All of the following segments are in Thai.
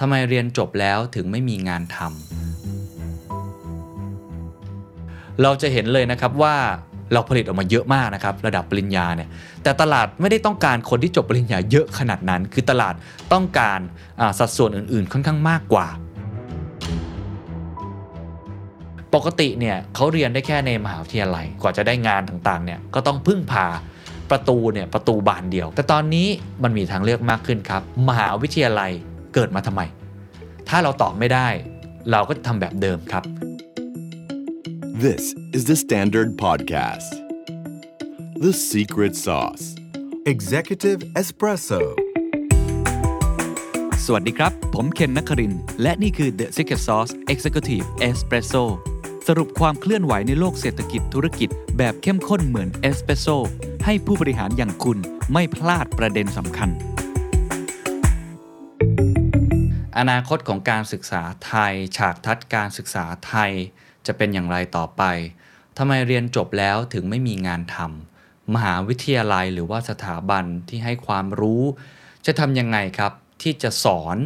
ทำไมเรียนจบแล้วถึงไม่มีงานทำเราจะเห็นเลยนะครับว่าเราผลิตออกมาเยอะมากนะครับระดับปริญญาเนี่ยแต่ตลาดไม่ได้ต้องการคนที่จบปริญญาเยอะขนาดนั้น คือตลาดต้องการสัดส่วนอื่นๆ ค่อนข้างมากกว่า ปกติเนี่ยเขาเรียนได้แค่ในมหาวิทยาลัยกว่าจะได้งานต่างๆเนี่ยก็ต้องพึ่งพาประตูเนี่ยประตูบานเดียว แต่ตอนนี้มันมีทางเลือกมากขึ้นครับ มหาวิทยาลัย เกิดมาทำไม ถ้าเราตอบไม่ได้ เราก็จะทำแบบเดิมครับ This is the Standard Podcast. The Secret Sauce. Executive Espresso. สวัสดีครับ ผมเคนนักคริน และนี่คือ The Secret Sauce Executive Espresso สรุปความเคลื่อนไหวในโลกเศรษฐกิจธุรกิจ แบบเข้มข้นเหมือนเอสเปรสโซให้ผู้บริหารอย่างคุณไม่พลาดประเด็นสำคัญ อนาคตของการศึกษาไทย ฉากทัดการศึกษาไทย จะเป็นอย่างไรต่อไปทำไมเรียนจบแล้วถึงไม่มีงานทำมหาวิทยาลัยหรือว่าสถาบันที่ให้ความรู้ จะทำยังไงครับ ที่จะสอน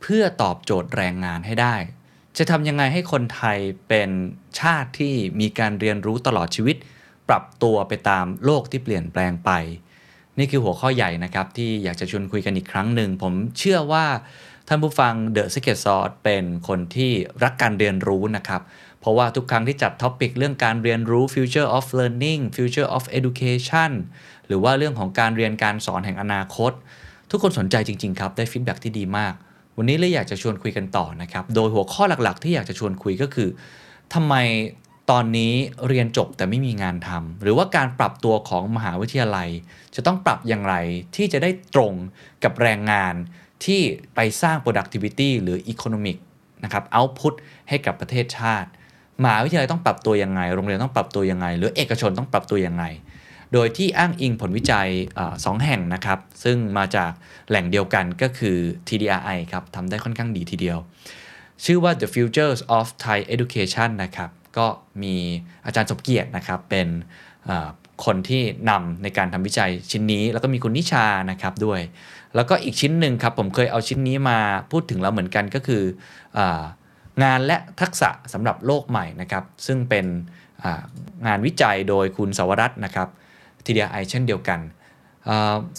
เพื่อตอบโจทย์แรงงานให้ได้ จะทำยังไงให้คนไทยเป็นชาติที่มีการเรียนรู้ตลอดชีวิต ปรับตัวไปตามโลกที่เปลี่ยนแปลงไป นี่คือหัวข้อใหญ่นะครับที่อยากจะชวนคุยกันอีกครั้งหนึ่งผมเชื่อว่า ท่านผู้ฟัง The Secret Sauce เป็นคนที่รักการเรียนรู้นะครับ เพราะว่าทุกครั้งที่จัด topic เรื่องการเรียนรู้ Future of Learning Future of Education หรือว่าเรื่องของการเรียนการสอนแห่งอนาคต ทุกคนสนใจจริง ๆ ครับ ได้ feedback ที่ดีมาก วันนี้เลยอยากจะชวนคุยกันต่อนะครับ โดยหัวข้อหลักๆ ที่อยากจะชวนคุยก็คือทำไมตอนนี้เรียนจบแต่ไม่มีงานทำหรือว่าการปรับตัวของมหาวิทยาลัย จะต้องปรับอย่างไรที่จะได้ตรงกับแรงงาน ที่ไปสร้าง productivity หรือ economic นะครับ output ให้กับประเทศชาติมหาวิทยาลัยต้องปรับตัวยังไง โรงเรียนต้องปรับตัวยังไง หรือเอกชนต้องปรับตัวยังไง โดยที่อ้างอิงผลวิจัยสองแห่งนะครับ ซึ่งมาจากแหล่งเดียวกันก็คือ TDRI ครับทำได้ค่อนข้างดีทีเดียว ชื่อว่า The Futures of Thai Education นะครับ ก็มีอาจารย์สมเกียรตินะครับเป็นคนที่นำในการทำวิจัยชิ้นนี้ แล้วก็มีคุณนิชานะครับด้วย แล้วก็อีกชิ้นหนึ่งครับผมเคยเอาชิ้นนี้มาพูดถึงแล้วเหมือนกันก็คืองานและทักษะสำหรับโลกใหม่นะครับซึ่งเป็นงานวิจัยโดยคุณสวรัตน์นะครับ TDI เช่นเดียวกัน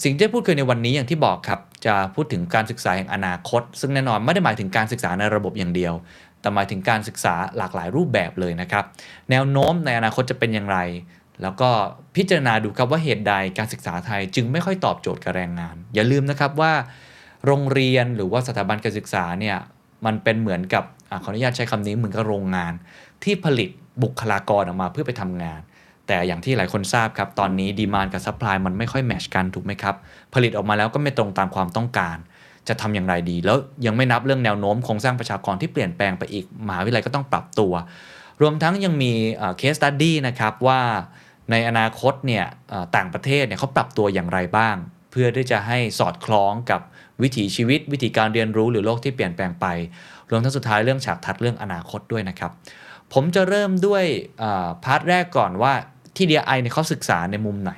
สิ่งที่พูดคุยในวันนี้อย่างที่บอกครับ จะพูดถึงการศึกษาแห่งอนาคต ซึ่งแน่นอนไม่ได้หมายถึงการศึกษาในระบบอย่างเดียว แต่หมายถึงการศึกษาหลากหลายรูปแบบเลยนะครับ แนวโน้มในอนาคตจะเป็นอย่างไร แล้วก็พิจารณาดูครับว่าเหตุใดการศึกษาไทยจึงไม่ค่อยตอบโจทย์กับแรงงาน อย่าลืมนะครับว่า โรงเรียนหรือว่าสถาบันการศึกษาเนี่ยมันเป็นเหมือนกับอขออนุญาตใช้คำนี้เหมือนกับโรงงาน ที่ผลิตบุคลากรออกมาเพื่อไปทำงาน แต่อย่างที่หลายคนทราบครับ ตอนนี้ demand กับ supply มันไม่ค่อย match กันถูกไหมครับ ผลิตออกมาแล้วก็ไม่ตรงตามความต้องการ จะทำอย่างไรดี แล้วยังไม่นับเรื่องแนวโน้มโครงสร้างประชากรที่เปลี่ยนแปลงไปอีกมหาวิทยาลัยก็ต้องปรับตัว รวมทั้งยังมี case study นะครับว่าในอนาคตเนี่ยต่างประเทศเนี่ยเขาปรับตัวอย่างไรบ้าง เพื่อที่จะให้สอดคล้องกับวิถีชีวิต วิธีการเรียนรู้หรือโลกที่เปลี่ยนแปลงไป รวมทั้งสุดท้ายเรื่องฉากทัดเรื่องอนาคตด้วยนะครับ ผมจะเริ่มด้วยพาร์ทแรกก่อนว่าที่ DI เนี่ยเขาศึกษาในมุมไหน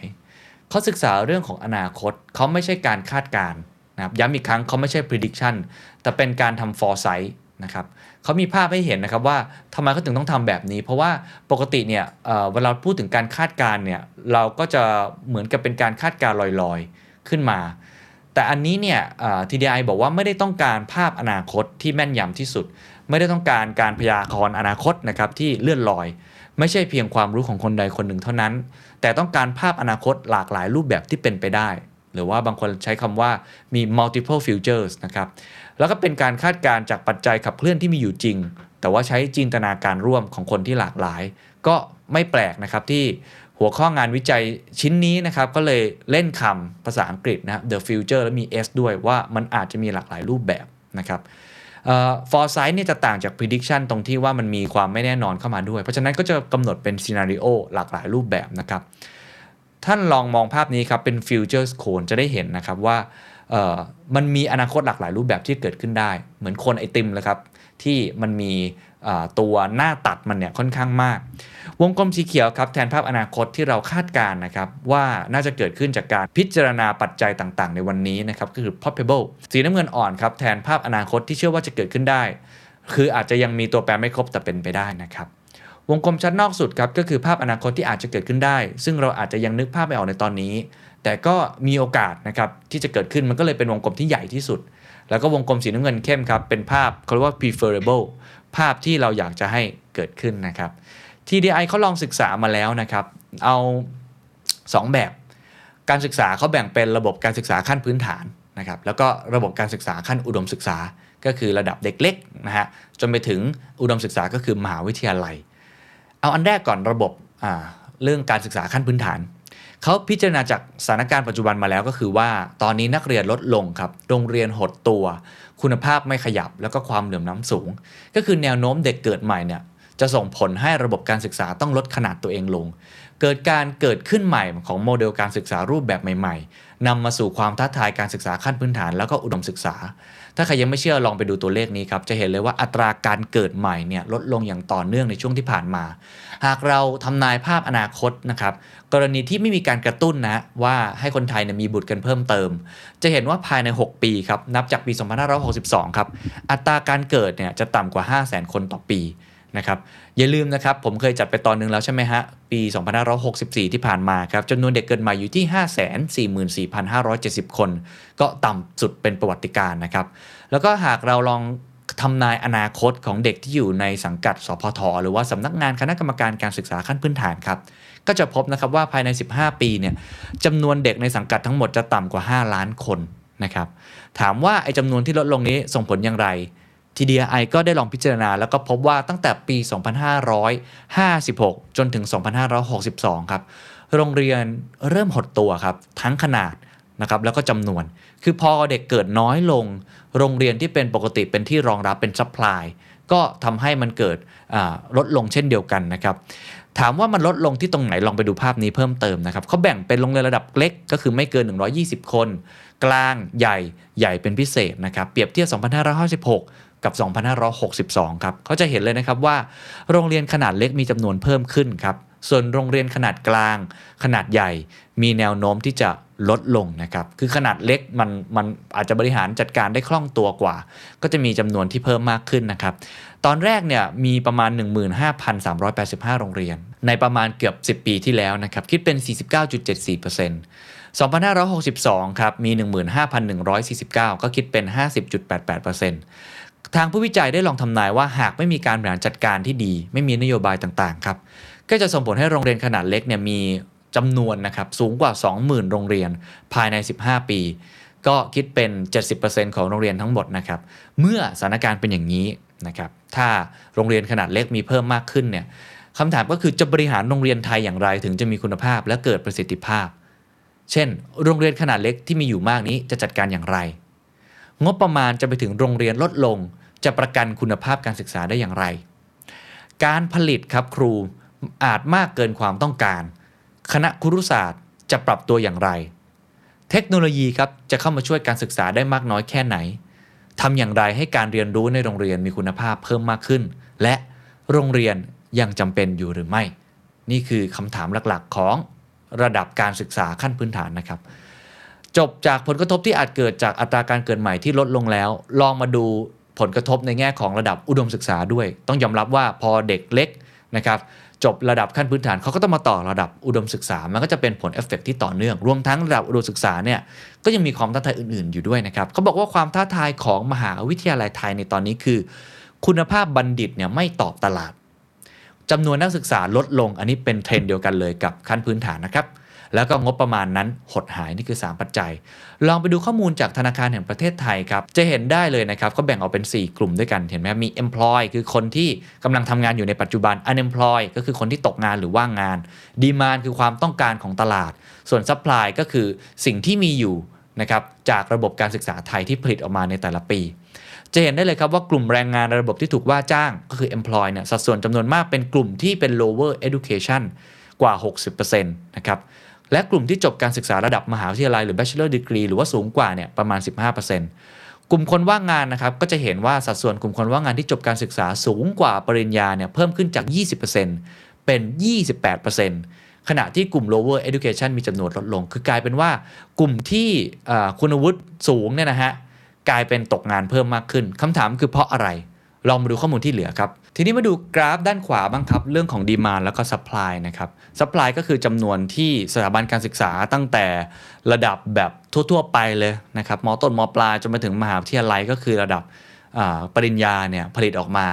เขาศึกษาเรื่องของอนาคตเขาไม่ใช่การคาดการณ์ นะครับย้ำอีกครั้งเขาไม่ใช่ prediction แต่เป็นการทำ foresight นะครับเขามีภาพให้เห็นนะครับว่าทำไมเขาถึงต้องทำแบบนี้ เพราะว่าปกติเนี่ยเเวลาพูดถึงการคาดการณ์เนี่ยเราก็จะเหมือนกับเป็นการคาดการณ์ลอยๆขึ้นมา แต่อันนี้เนี่ย TDI บอกว่าไม่ได้ต้องการภาพอนาคตที่แม่นยำที่สุด ไม่ได้ต้องการการพยากรณ์อนาคตนะครับที่เลื่อนลอย ไม่ใช่เพียงความรู้ของคนใดคนหนึ่งเท่านั้น แต่ต้องการภาพอนาคตหลากหลายรูปแบบที่เป็นไปได้ หรือว่าบางคนใช้คำว่ามี multiple futures นะครับแล้วก็เป็นการคาดการณ์จากปัจจัยขับเคลื่อนที่มีอยู่จริง แต่ว่าใช้จินตนาการร่วมของคนที่หลากหลาย ก็ไม่แปลกนะครับที่หัวข้องานวิจัยชิ้นนี้นะครับก็เลยเล่นคำภาษาอังกฤษนะ the future และมี s ด้วยว่ามันอาจจะมีหลากหลายรูปแบบนะครับ foresight เนี่ยจะต่างจาก prediction ตรงที่ว่ามันมีความไม่แน่นอนเข้ามาด้วย เพราะฉะนั้นก็จะกำหนดเป็น scenario หลากหลายรูปแบบนะครับ ท่านลองมองภาพนี้ครับ เป็น futures cone จะได้เห็นนะครับว่ามันมีอนาคตหลากหลายรูปแบบที่เกิดขึ้นได้ เหมือนคนไอติมเลยครับ ที่มันมีตัวหน้าตัดมันเนี่ยค่อนข้างมาก วงกลมสีเขียวครับแทนภาพอนาคตที่เราคาดการณ์นะครับว่าน่าจะเกิดขึ้นจากการพิจารณาปัจจัยต่างๆ ในวันนี้นะครับก็คือ probable สีน้ำเงินอ่อนครับแทนภาพอนาคตที่เชื่อว่าจะเกิดขึ้นได้ คืออาจจะยังมีตัวแปรไม่ครบแต่เป็นไปได้นะครับ วงกลมชั้นนอกสุดครับก็คือภาพอนาคตที่อาจจะเกิดขึ้นได้ ซึ่งเราอาจจะยังนึกภาพไม่ออกในตอนนี้ แต่ก็มีโอกาสนะครับที่จะเกิดขึ้นมันก็เลยเป็นวงกลมที่ใหญ่ที่สุด แล้วก็วงกลมสีน้ำเงินเข้มครับเป็นภาพเขาเรียกว่า preferable ภาพที่เราอยากจะให้เกิดขึ้นนะครับ TDI เขาลองศึกษามาแล้วนะครับ เอา 2 แบบ การศึกษาเขาแบ่งเป็นระบบการศึกษาขั้นพื้นฐานนะครับแล้วก็ระบบการศึกษาขั้นอุดมศึกษาก็คือระดับเด็กเล็กนะฮะจนไปถึงอุดมศึกษาก็คือมหาวิทยาลัย เอาอันแรกก่อนระบบเรื่องการศึกษาขั้นพื้นฐานเขาพิจารณาจากสถานการณ์ปัจจุบันมาแล้วก็คือว่า ตอนนี้นักเรียนลดลงครับ โรงเรียนหดตัว คุณภาพไม่ขยับแล้วก็ความเหลื่อมล้าสูง ก็คือแนวโน้มเด็กเกิดใหม่เนี่ยจะส่งผลให้ระบบการศึกษาต้องลดขนาดตัวเองลง เกิดการเกิดขึ้นใหม่ของโมเดลการศึกษารูปแบบใหม่ ๆนำมาสู่ความท้าทายการศึกษาขั้นพื้นฐานแล้วก็อุดมศึกษา ถ้าใครยังไม่เชื่อลองไปดูตัวเลขนี้ครับ จะเห็นเลยว่าอัตราการเกิดใหม่เนี่ยลดลงอย่างต่อเนื่องในช่วงที่ผ่านมา หากเราทำนายภาพอนาคตนะครับ กรณีที่ไม่มีการกระตุ้นนะว่าให้คนไทยเนี่ยมีบุตรกันเพิ่มเติม จะเห็นว่าภายใน 6 ปีครับนับจากปี 2562 ครับ อัตราการเกิดเนี่ยจะต่ำกว่า 5 0 0 0 0 0 คนต่อปี นะครับอย่าลืมนะครับ ผมเคยจัดไปตอนนึงแล้วใช่ไหมฮะ ปี 2564 ที่ผ่านมาครับจำนวนเด็กเกิดม่อยู่ที่ 544,570 คน ก็ต่ำสุดเป็นประวัติการนะครับ แล้วก็หากเราลองทำนายอนาคตของเด็กที่อยู่ในสังกัด สพท หรือว่าสำนักงานคณะกรรมการการศึกษาขั้นพื้นฐานครับ ก็จะพบนะครับว่าภายใน 15 ปีเนี่ยจำนวนเด็กในสังกัดทั้งหมดจะต่ำกว่า 5 ล้านคนนะครับ ถามว่าไอ้จำนวนที่ลดลงนี้ส่งผลอย่างไร TDRI ก็ได้ลองพิจารณา แล้วก็พบว่าตั้งแต่ปี 2556 จนถึง 2562 ครับ โรงเรียนเริ่มหดตัวครับ ทั้งขนาดนะครับแล้วก็จำนวน คือพอเด็กเกิดน้อยลง โรงเรียนที่เป็นปกติเป็นที่รองรับเป็น supplyก็ทำให้มันเกิดลดลงเช่นเดียวกันนะครับ ถามว่ามันลดลงที่ตรงไหนลองไปดูภาพนี้เพิ่มเติมนะครับเขาแบ่งเป็นโรงเรียนระดับเล็กก็คือไม่เกิน 120 คน กลางใหญ่ใหญ่เป็นพิเศษนะครับ เปรียบเทียบ 2556 กับ 2562 ครับเขาจะเห็นเลยนะครับว่า โรงเรียนขนาดเล็กมีจำนวนเพิ่มขึ้นครับส่วนโรงเรียนขนาดกลาง ขนาดใหญ่มีแนวโน้มที่จะลดลงนะครับ คือขนาดเล็กมันมันอาจจะบริหารจัดการได้คล่องตัวกว่า ก็จะมีจำนวนที่เพิ่มมากขึ้นนะครับ ตอนแรกเนี่ยมีประมาณ 15,385 โรงเรียน ในประมาณเกือบ 10 ปีที่แล้วนะครับ คิดเป็น 49.74% 2562 ครับ มี 15,149 ก็คิดเป็น 50.88% ทางผู้วิจัยได้ลองทำนายว่าหากไม่มีการบริหารจัดการที่ดี ไม่มีนโยบายต่างๆครับก็จะส่งผลให้โรงเรียนขนาดเล็กเนี่ยมีจำนวนนะครับสูงกว่า 20,000 โรงเรียนภายใน 15 ปี ก็คิดเป็น 70%ของโรงเรียนทั้งหมดนะครับเมื่อสถานการณ์เป็นอย่างนี้นะครับถ้าโรงเรียนขนาดเล็กมีเพิ่มมากขึ้นเนี่ยคำถามก็คือจะบริหารโรงเรียนไทยอย่างไรถึงจะมีคุณภาพและเกิดประสิทธิภาพ เช่น โรงเรียนขนาดเล็กที่มีอยู่มากนี้จะจัดการอย่างไร งบประมาณจะไปถึงโรงเรียนลดลง จะประกันคุณภาพการศึกษาได้อย่างไร การผลิตครับครูอาจมากเกินความต้องการ คณะครุศาสตร์จะปรับตัวอย่างไร เทคโนโลยีครับจะเข้ามาช่วยการศึกษาได้มากน้อยแค่ไหนทำอย่างไรให้การเรียนรู้ในโรงเรียนมีคุณภาพเพิ่มมากขึ้น และโรงเรียนยังจำเป็นอยู่หรือไม่ นี่คือคำถามหลักๆของระดับการศึกษาขั้นพื้นฐานนะครับ จบจากผลกระทบที่อาจเกิดจากอัตราการเกิดใหม่ที่ลดลงแล้ว ลองมาดูผลกระทบในแง่ของระดับอุดมศึกษาด้วย ต้องยอมรับว่าพอเด็กเล็กนะครับจบระดับขั้นพื้นฐานเขาก็ต้องมาต่อระดับอุดมศึกษา มันก็จะเป็นผลเอฟเฟกที่ต่อเนื่อง รวมทั้งระดับอุดมศึกษาเนี่ยก็ยังมีความท้าทายอื่นๆอยู่ด้วยนะครับเขาบอกว่าความท้าทายของมหาวิทยาลัยไทยในตอนนี้คือ คุณภาพบัณฑิตเนี่ยไม่ตอบตลาดจำนวนนักศึกษาลดลง อันนี้เป็นเทรนด์เดียวกันเลยกับขั้นพื้นฐานนะครับ แล้วก็งบประมาณนั้นหดหายนี่คือ 3 ปัจจัย ลองไปดูข้อมูลจากธนาคารแห่งประเทศไทยครับ จะเห็นได้เลยนะครับเขาแบ่งออกเป็น 4 กลุ่มด้วยกันเห็นไหมมี employ คือคนที่กำลังทำงานอยู่ในปัจจุบัน unemploy ก็คือคนที่ตกงานหรือว่างงาน demand คือความต้องการของตลาด ส่วน supply ก็คือสิ่งที่มีอยู่นะครับจากระบบการศึกษาไทยที่ผลิตออกมาในแต่ละปี จะเห็นได้เลยครับว่ากลุ่มแรงงานในระบบที่ถูกว่าจ้างก็คือ employ เนี่ยสัดส่วนจำนวนมากเป็นกลุ่มที่เป็น lower education กว่า 60%นะครับ และกลุ่มที่จบการศึกษาระดับมหาวิทยาลัยหรือ bachelor degree หรือว่าสูงกว่าเนี่ยประมาณ 15%กลุ่มคนว่างงานนะครับก็จะเห็นว่าสัดส่วนกลุ่มคนว่างงานที่จบการศึกษาสูงกว่าปริญญาเนี่ยเพิ่มขึ้นจาก 20%เป็น 28%ขณะที่กลุ่ม lower education มีจำนวนลดลง คือกลายเป็นว่ากลุ่มที่คุณวุฒิสูงเนี่ยนะฮะกลายเป็นตกงานเพิ่มมากขึ้นคำถามคือเพราะอะไร ลองมาดูข้อมูลที่เหลือครับ ทีนี้มาดูกราฟด้านขวาบ้างครับ เรื่องของดีมานแล้วก็สป라이นะครับสป라이ก็คือจำนวนที่สถาบันการศึกษาตั้งแต่ระดับแบบทั่ว ๆ ไปเลยนะครับมต้นมปลายจนมาถึงมหาวิทยาลัยก็คือระดับปริญญาเนี่ยผลิตออกมา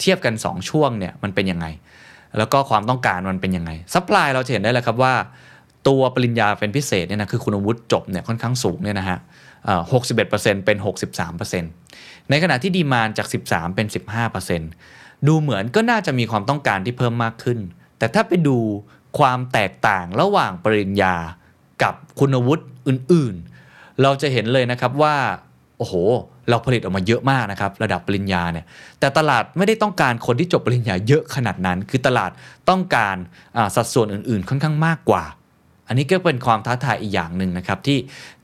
เทียบกัน 2 ช่วงเนี่ยมันเป็นยังไง แล้วก็ความต้องการมันเป็นยังไงสป라이เราเห็นได้เลยครับว่า ตัวปริญญาเป็นพิเศษเนี่ยนะคือคุณวุฒิจบเนี่ยค่อนข้างสูงเนี่ยนะฮะ61%เป็น 63%ในขณะที่ดีมานจาก 13 เป็น 15% ดูเหมือนก็น่าจะมีความต้องการที่เพิ่มมากขึ้น แต่ถ้าไปดูความแตกต่างระหว่างปริญญากับคุณวุฒิอื่นๆ เราจะเห็นเลยนะครับว่า โอ้โห เราผลิตออกมาเยอะมากนะครับ ระดับปริญญาเนี่ย แต่ตลาดไม่ได้ต้องการคนที่จบปริญญาเยอะขนาดนั้น คือตลาดต้องการสัดส่วนอื่นๆ ค่อนข้างมากกว่า อันนี้ก็เป็นความท้าทายอีกอย่างหนึ่งนะครับ ที่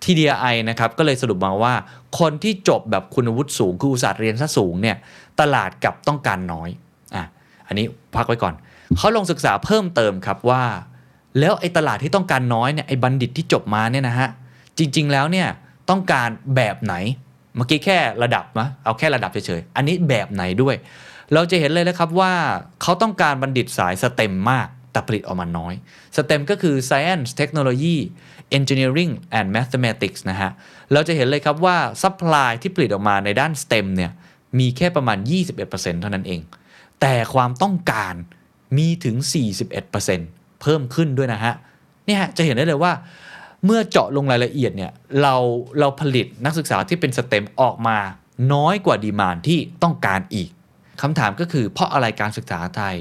TDI นะครับก็เลยสรุปมาว่า คนที่จบแบบคุณวุฒิสูงคืออุตสาห์เรียนซะสูงเนี่ย ตลาดกับต้องการน้อยอะอันนี้พักไว้ก่อน เขาลงศึกษาเพิ่มเติมครับว่า แล้วไอ้ตลาดที่ต้องการน้อยเนี่ยไอ้บัณฑิตที่จบมาเนี่ยนะฮะจริงๆแล้วเนี่ยต้องการแบบไหนเมื่อกี้แค่ระดับนะเอาแค่ระดับเฉยๆอันนี้แบบไหนด้วย เราจะเห็นเลยนะครับว่าเขาต้องการบัณฑิตสายสเต็มมากแต่ผลิตออกมาน้อย STEM ก็คือ Science Technology Engineering and Mathematics นะฮะ เราจะเห็นเลยครับว่า supply ที่ผลิตออกมาในด้าน STEM เนี่ย มีแค่ประมาณ 21%เท่านั้นเอง แต่ความต้องการมีถึง 41%เพิ่มขึ้นด้วยนะฮะนี่ฮะจะเห็นได้เลยว่าเมื่อเจาะลงรายละเอียดเนี่ยเราเราผลิตนักศึกษาที่เป็นสเต็มออกมาน้อยกว่าดีมานที่ต้องการอีกคำถามก็คือเพราะอะไรการศึกษาไทย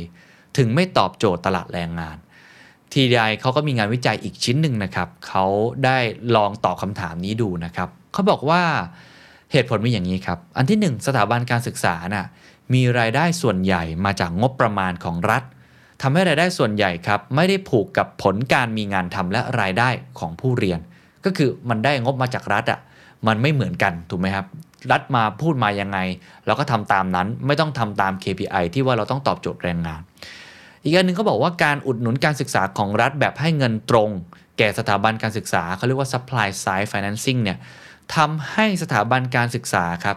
ถึงไม่ตอบโจทย์ตลาดแรงงาน TDI เขาก็มีงานวิจัยอีกชิ้นหนึ่งนะครับ เขาได้ลองตอบคำถามนี้ดูนะครับ เขาบอกว่า เหตุผลมีอย่างนี้ครับ อันที่ 1 สถาบันการศึกษานะ่ะมีรายได้ส่วนใหญ่มาจากงบประมาณของรัฐทำให้รายได้ส่วนใหญ่ครับไม่ได้ผูกกับผลการมีงานทำและรายได้ของผู้เรียน ก็คือมันได้งบมาจากรัฐอะ่ะมันไม่เหมือนกันถูกไหมครับรัฐมาพูดมายังไง เราก็ทำตามนั้นไม่ต้องทำตาม KPI ที่ว่าเราต้องตอบโจทย์แรงงาน อีกอันหนึ่งเขาบอกว่าการอุดหนุนการศึกษาของรัฐแบบให้เงินตรง แก่สถาบันการศึกษาเขาเรียกว่า supply side financing เนี่ย ทำให้สถาบันการศึกษาครับ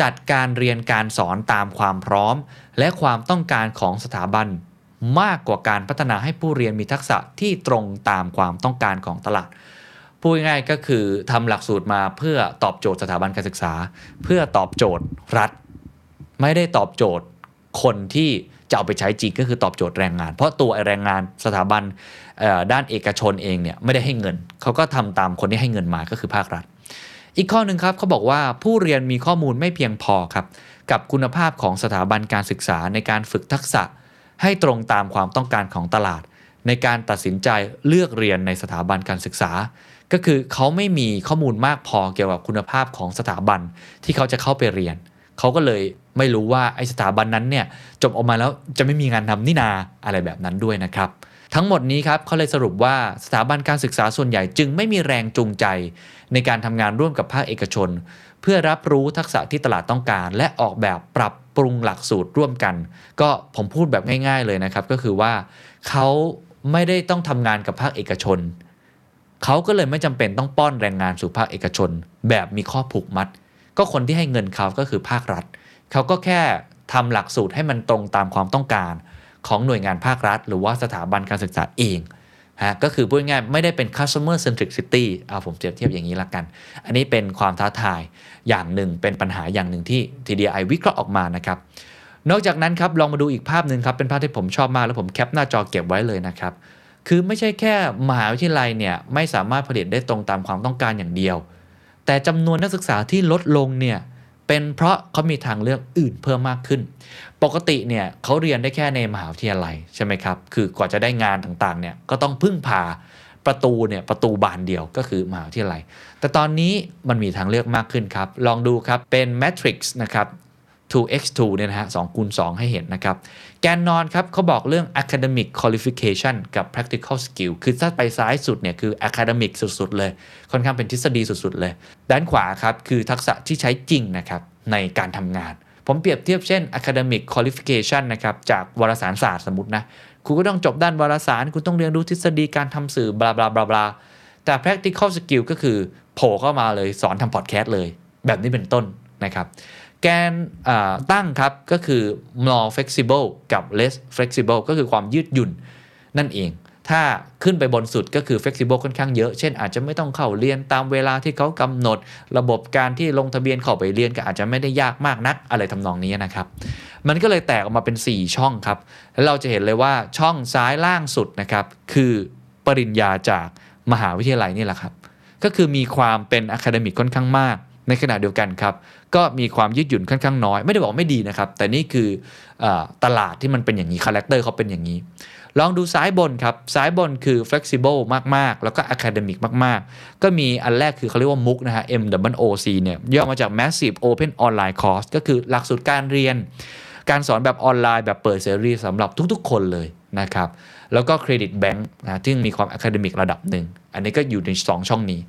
จัดการเรียนการสอนตามความพร้อม และความต้องการของสถาบัน มากกว่าการพัฒนาให้ผู้เรียนมีทักษะที่ตรงตามความต้องการของตลาดพูดง่ายก็คือทำหลักสูตรมาเพื่อตอบโจทย์สถาบันการศึกษา เพื่อตอบโจทย์รัฐ ไม่ได้ตอบโจทย์คนที่จะเอาไปใช้จริงก็คือตอบโจทย์แรงงาน เพราะตัวแรงงานสถาบันด้านเอกชนเองเนี่ยไม่ได้ให้เงิน เขาก็ทำตามคนที่ให้เงินมาก็คือภาครัฐ อีกข้อหนึ่งครับเขาบอกว่าผู้เรียนมีข้อมูลไม่เพียงพอครับกับคุณภาพของสถาบันการศึกษาในการฝึกทักษะ ให้ตรงตามความต้องการของตลาด ในการตัดสินใจเลือกเรียนในสถาบันการศึกษา ก็คือเขาไม่มีข้อมูลมากพอเกี่ยวกับคุณภาพของสถาบันที่เขาจะเข้าไปเรียน เขาก็เลยไม่รู้ว่าไอสถาบันนั้นเนี่ยจบออกมาแล้วจะไม่มีงานทำนี่นาอะไรแบบนั้นด้วยนะครับทั้งหมดนี้ครับเขาเลยสรุปว่าสถาบันการศึกษาส่วนใหญ่จึงไม่มีแรงจูงใจ ในการทำงานร่วมกับภาคเอกชน เพื่อรับรู้ทักษะที่ตลาดต้องการ และออกแบบปรับปรุงหลักสูตรร่วมกัน ก็ผมพูดแบบง่าย ๆเลยนะครับ ก็คือว่าเขาไม่ได้ต้องทำงานกับภาคเอกชน เขาก็เลยไม่จำเป็นต้องป้อนแรงงานสู่ภาคเอกชน แบบมีข้อผูกมัด ก็คนที่ให้เงินเขาก็คือภาครัฐ เขาก็แค่ทำหลักสูตรให้มันตรงตามความต้องการ ของหน่วยงานภาครัฐ หรือว่าสถาบันการศึกษาเอง ฮะก็คือพูดง่ายไม่ได้เป็น customer centricity เอาผมเทียบเทียบอย่างนี้ละกัน อันนี้เป็นความท้าทายอย่างหนึ่งเป็นปัญหาอย่างหนึ่งที่ TDI วิเคราะห์ออกมานะครับ นอกจากนั้นครับลองมาดูอีกภาพหนึ่งครับเป็นภาพที่ผมชอบมากแล้วผมแคปหน้าจอเก็บไว้เลยนะครับ คือไม่ใช่แค่มหาวิทยาลัยเนี่ยไม่สามารถผลิตได้ตรงตามความต้องการอย่างเดียว แต่จำนวนนักศึกษาที่ลดลงเนี่ย เป็นเพราะเขามีทางเลือกอื่นเพิ่มมากขึ้น ปกติเนี่ยเขาเรียนได้แค่ในมหาวิทยาลัยใช่ไหมครับ คือกว่าจะได้งานต่างๆเนี่ยก็ต้องพึ่งพาประตูเนี่ยประตูบานเดียวก็คือมหาวิทยาลัย แต่ตอนนี้มันมีทางเลือกมากขึ้นครับ ลองดูครับเป็น Matrix นะครับ 2 x 2 เนี่ยนะฮะ2คูณ2ให้เห็นนะครับ แกนนอนครับเขาบอกเรื่อง academic qualification กับ practical skill คือถ้าไปซ้ายสุดเนี่ยคือ academic สุดๆ เลย ค่อนข้างเป็นทฤษฎีสุดๆ เลย ด้านขวาครับคือทักษะที่ใช้จริงนะครับในการทำงาน ผมเปรียบเทียบเช่น academic qualification นะครับจากวารสารศาสตร์สมมตินะ คุณก็ต้องจบด้านวารสาร คุณต้องเรียนรู้ทฤษฎีการทำสื่อบลาบลาบลาบลาแต่ practical skill ก็คือโผล่เข้ามาเลยสอนทำพอดแคสต์เลย แบบนี้เป็นต้นนะครับ แกนตั้งครับ ก็คือ more flexible กับ less flexible ก็คือความยืดหยุ่นนั่นเอง ถ้าขึ้นไปบนสุดก็คือ flexible ค่อนข้างเยอะ เช่นอาจจะไม่ต้องเข้าเรียนตามเวลาที่เขากำหนด ระบบการที่ลงทะเบียนเข้าไปเรียนก็อาจจะไม่ได้ยากมากนักอะไรทำนองนี้นะครับ มันก็เลยแตกออกมาเป็น 4 ช่องครับ แล้วเราจะเห็นเลยว่าช่องซ้ายล่างสุดนะครับคือปริญญาจากมหาวิทยาลัยนี่แหละครับ ก็คือมีความเป็น academic ค่อนข้างมาก ในขณะเดียวกันครับก็มีความยืดหยุ่นค่อนข้างน้อย ไม่ได้บอกไม่ดีนะครับ แต่นี่คืออตลาดที่มันเป็นอย่างนี้ character เขาเป็นอย่างนี้ ลองดูซ้ายบนครับซ้ายบนคือ flexible มาก ๆ แล้วก็ academic มาก ๆ ก็มีอันแรกคือเขาเรียกว่า MOOC นะฮะ M O O C เนี่ยย่อมาจาก massive open online course ก็คือหลักสูตรการเรียน การสอนแบบออนไลน์แบบเปิดเสรีสำหรับทุกๆ คนเลยนะครับแล้วก็ credit bank นะที่มีความ academic ระดับหนึ่ง อันนี้ก็อยู่ใน 2 ช่องนี้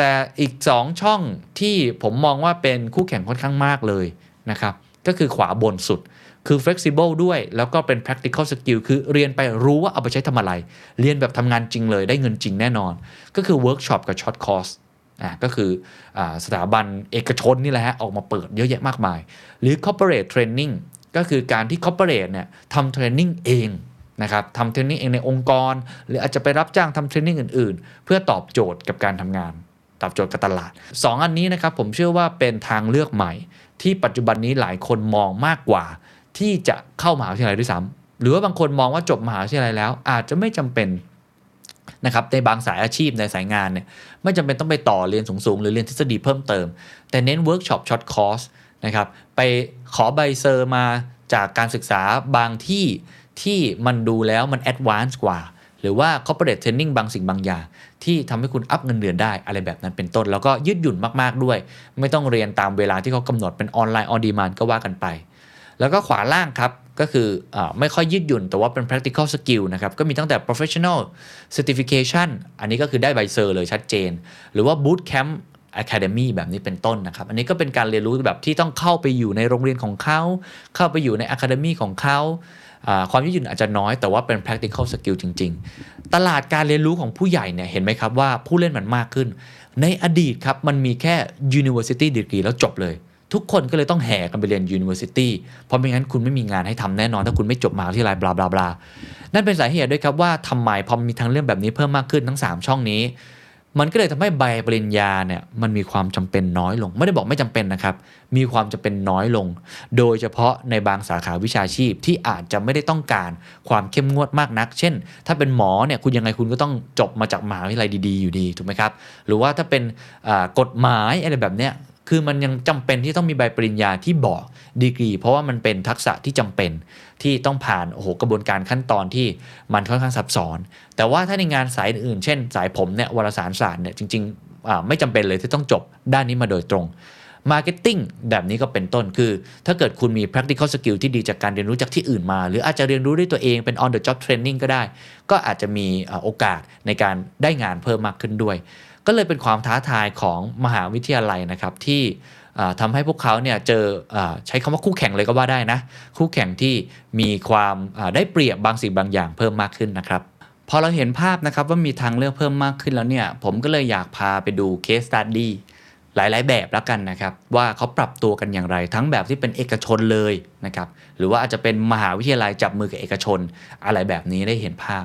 แต่อีก 2 ช่องที่ผมมองว่าเป็นคู่แข่งค่อนข้างมากเลยนะครับ ก็คือขวาบนสุดคือ flexible ด้วย แล้วก็เป็น practical skill คือเรียนไปรู้ว่าเอาไปใช้ทำอะไร เรียนแบบทำงานจริงเลยได้เงินจริงแน่นอน ก็คือ workshop กับ short course อ่าก็คืออสถาบันเอกชนนี่แหละฮะ ออกมาเปิดเยอะแยะมากมาย หรือ corporate training ก็คือการที่ corporate เนี่ยทำเทรนนิ่งเองนะครับทำเทรนนิ่งเองในองค์กร หรืออาจจะไปรับจ้างทำเทรนนิ่งอื่น ๆ เพื่อตอบโจทย์กับการทำงาน ตอบโจทย์กับตลาด 2 อันนี้นะครับผมเชื่อว่าเป็นทางเลือกใหม่ ที่ปัจจุบันนี้หลายคนมองมากกว่า ที่จะเข้ามหาวิทยาลัยด้วยซ้ำหรือว่าบางคนมองว่าจบมหาวิทยาลัยแล้ว อาจจะไม่จำเป็นนะครับในบางสายอาชีพในสายงานเนี่ยไม่จำเป็นต้องไปต่อเรียนสูงๆ หรือเรียนทฤษฎีเพิ่มเติม แต่เน้น workshop short course นะครับไปขอใบ cert มาจากการศึกษาบางที่ที่มันดูแล้วมัน advance กว่า หรือว่า corporate training บางสิ่งบางอย่าง ที่ทำให้คุณ up เงินเดือนได้อะไรแบบนั้นเป็นต้น แล้วก็ยืดหยุ่นมากๆด้วย ไม่ต้องเรียนตามเวลาที่เขากำหนดเป็นออนไลน์ on demand ก็ว่ากันไป แล้วก็ขวาล่างครับก็คืออไม่ค่อยยืดหยุ่นแต่ว่าเป็น practical skill นะครับ ก็มีตั้งแต่ professional certification อันนี้ก็คือได้ใบเซอร์เลยชัดเจน หรือว่า boot camp Academy แบบนี้เป็นต้นนะครับ อันนี้ก็เป็นการเรียนรู้แบบที่ต้องเข้าไปอยู่ในโรงเรียนของเขา เข้าไปอยู่ใน Academy ของเขา ความยืดหยุ่นอาจจะน้อยแต่ว่าเป็น practical skill จริง ๆ ตลาดการเรียนรู้ของผู้ใหญ่เนี่ยเห็นไหมครับว่าผู้เล่นมันมากขึ้น ในอดีตครับมันมีแค่ university degree แล้วจบเลยทุกคนก็เลยต้องแห่กันไปเรียน university เพราะไม่งั้นคุณไม่มีงานให้ทำแน่นอน ถ้าคุณไม่จบมหาวิทยาลัยบลาบลาบลานั่นเป็นสาเหตุด้วยครับว่าทำไมพอมีทางเรื่องแบบนี้เพิ่มมากขึ้นทั้ง 3 ช่องนี้ มันก็เลยทำให้ใบปริญญาเนี่ยมันมีความจำเป็นน้อยลง ไม่ได้บอกไม่จำเป็นนะครับ มีความจำเป็นน้อยลง โดยเฉพาะในบางสาขาวิชาชีพที่อาจจะไม่ได้ต้องการความเข้มงวดมากนัก เช่น ถ้าเป็นหมอเนี่ยคุณยังไงคุณก็ต้องจบมาจากมหาวิทยาลัยดีๆอยู่ดีถูกไหมครับ หรือว่าถ้าเป็นกฎหมายอะไรแบบเนี้ย คือมันยังจำเป็นที่ต้องมีใบปริญญาที่บอกดีกรี เพราะว่ามันเป็นทักษะที่จำเป็นที่ต้องผ่านโอ้โหกระบวนการขั้นตอนที่มันค่อนข้างซับซ้อน แต่ว่าถ้าในงานสายอื่น เช่น สายผมเนี่ยวารสารศาสตร์เนี่ยจริงๆไม่จำเป็นเลยที่ต้องจบด้านนี้มาโดยตรง Marketing แบบนี้ก็เป็นต้นคือ ถ้าเกิดคุณมี practical skill ที่ดีจากการเรียนรู้จากที่อื่นมา หรืออาจจะเรียนรู้ด้วยตัวเองเป็น on the job training ก็ได้ ก็อาจจะมีโอกาสในการได้งานเพิ่มมากขึ้นด้วย ก็เลยเป็นความท้าทายของมหาวิทยาลัยนะครับที่ทำให้พวกเขาเนี่ยเจออใช้คำว่าคู่แข่งเลยก็ว่าได้นะ คู่แข่งที่มีความได้เปรียบบางสิ่งบางอย่างเพิ่มมากขึ้นนะครับ พอเราเห็นภาพนะครับว่ามีทางเลือกเพิ่มมากขึ้นแล้วเนี่ย ผมก็เลยอยากพาไปดู case study หลาย ๆ แบบแล้วกันนะครับ ว่าเขาปรับตัวกันอย่างไร ทั้งแบบที่เป็นเอกชนเลยนะครับ หรือว่าอาจจะเป็นมหาวิทยาลัยจับมือกับเอกชน อะไรแบบนี้ได้เห็นภาพ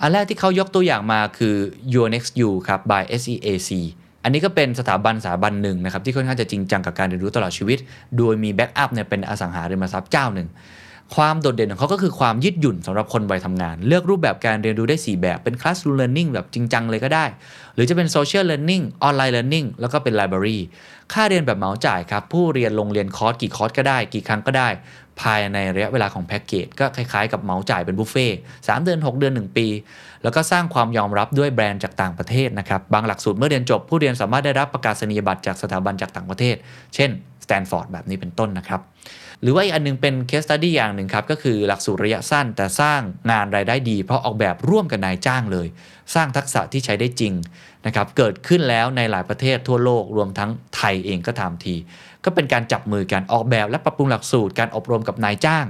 อันแรกที่เขายกตัวอย่างมาคือ Your Next You ครับ by SEAC อันนี้ก็เป็นสถาบันสถาบันหนึ่งนะครับ ที่ค่อนข้างจะจริงจังกับการเรียนรู้ตลอดชีวิต โดยมี backup เนี่ยเป็นอสังหาริมทรัพย์เจ้าหนึ่ง ความโดดเด่นของเขาก็คือความยืดหยุ่นสำหรับคนวัยทำงาน เลือกรูปแบบการเรียนรู้ได้ 4 แบบเป็น classroom learning แบบจริงจังเลยก็ได้ หรือจะเป็น social learning online learning แล้วก็เป็น library ค่าเรียนแบบเหมาจ่ายครับผู้เรียนลงเรียนคอร์สกี่คอร์สก็ได้ กี่ครั้งก็ได้ ภายในระยะเวลาของแพ็กเกจก็คล้ายๆกับเหมาจ่ายเป็นบุฟเฟ่ต์ 3 เดือน 6 เดือน 1 ปี แล้วก็สร้างความยอมรับด้วยแบรนด์จากต่างประเทศนะครับ บางหลักสูตรเมื่อเรียนจบ ผู้เรียนสามารถได้รับประกาศนียบัตรจากสถาบันจากต่างประเทศ เช่นสแตนฟอร์ดแบบนี้เป็นต้นนะครับ หรือว่าอีกอันหนึงเป็น case study อย่างหนึ่งครับ ก็คือหลักสูตรระยะสั้น แต่สร้างงานรายได้ดี เพราะออกแบบร่วมกับนายจ้างเลย สร้างทักษะที่ใช้ได้จริงนะครับเกิดขึ้นแล้วในหลายประเทศทั่วโลกรวมทั้งไทยเองก็ตามที ก็เป็นการจับมือกันออกแบบและปรับปรุงหลักสูตรการอบรมกับนายจ้าง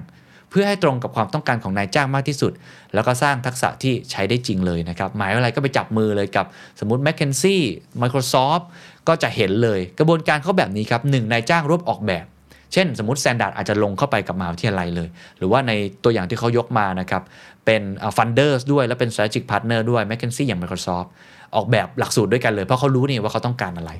เพื่อให้ตรงกับความต้องการของนายจ้างมากที่สุด แล้วก็สร้างทักษะที่ใช้ได้จริงเลยนะครับหมายว่าอะไรก็ไปจับมือเลยกับสมมติ m c k เคนซี่ Microsoft ก็จะเห็นเลยกระบวนการเขาแบบนี้ครับหนึ่งนายจ้างร่วมออกแบบเช่น สมมติ Standard อาจจะลงเข้าไปกับมหาวิทยาลัยเลย หรือว่าในตัวอย่างที่เขายกมานะครับ เป็นฟันเดอร์ด้วย แล้วเป็น strategic partner ด้วย m c k เคนซี่อย่าง Microsoft ออกแบบหลักสูตรด้วยกันเลย เพราะเขารู้นี่ว่าเขาต้องการอะไร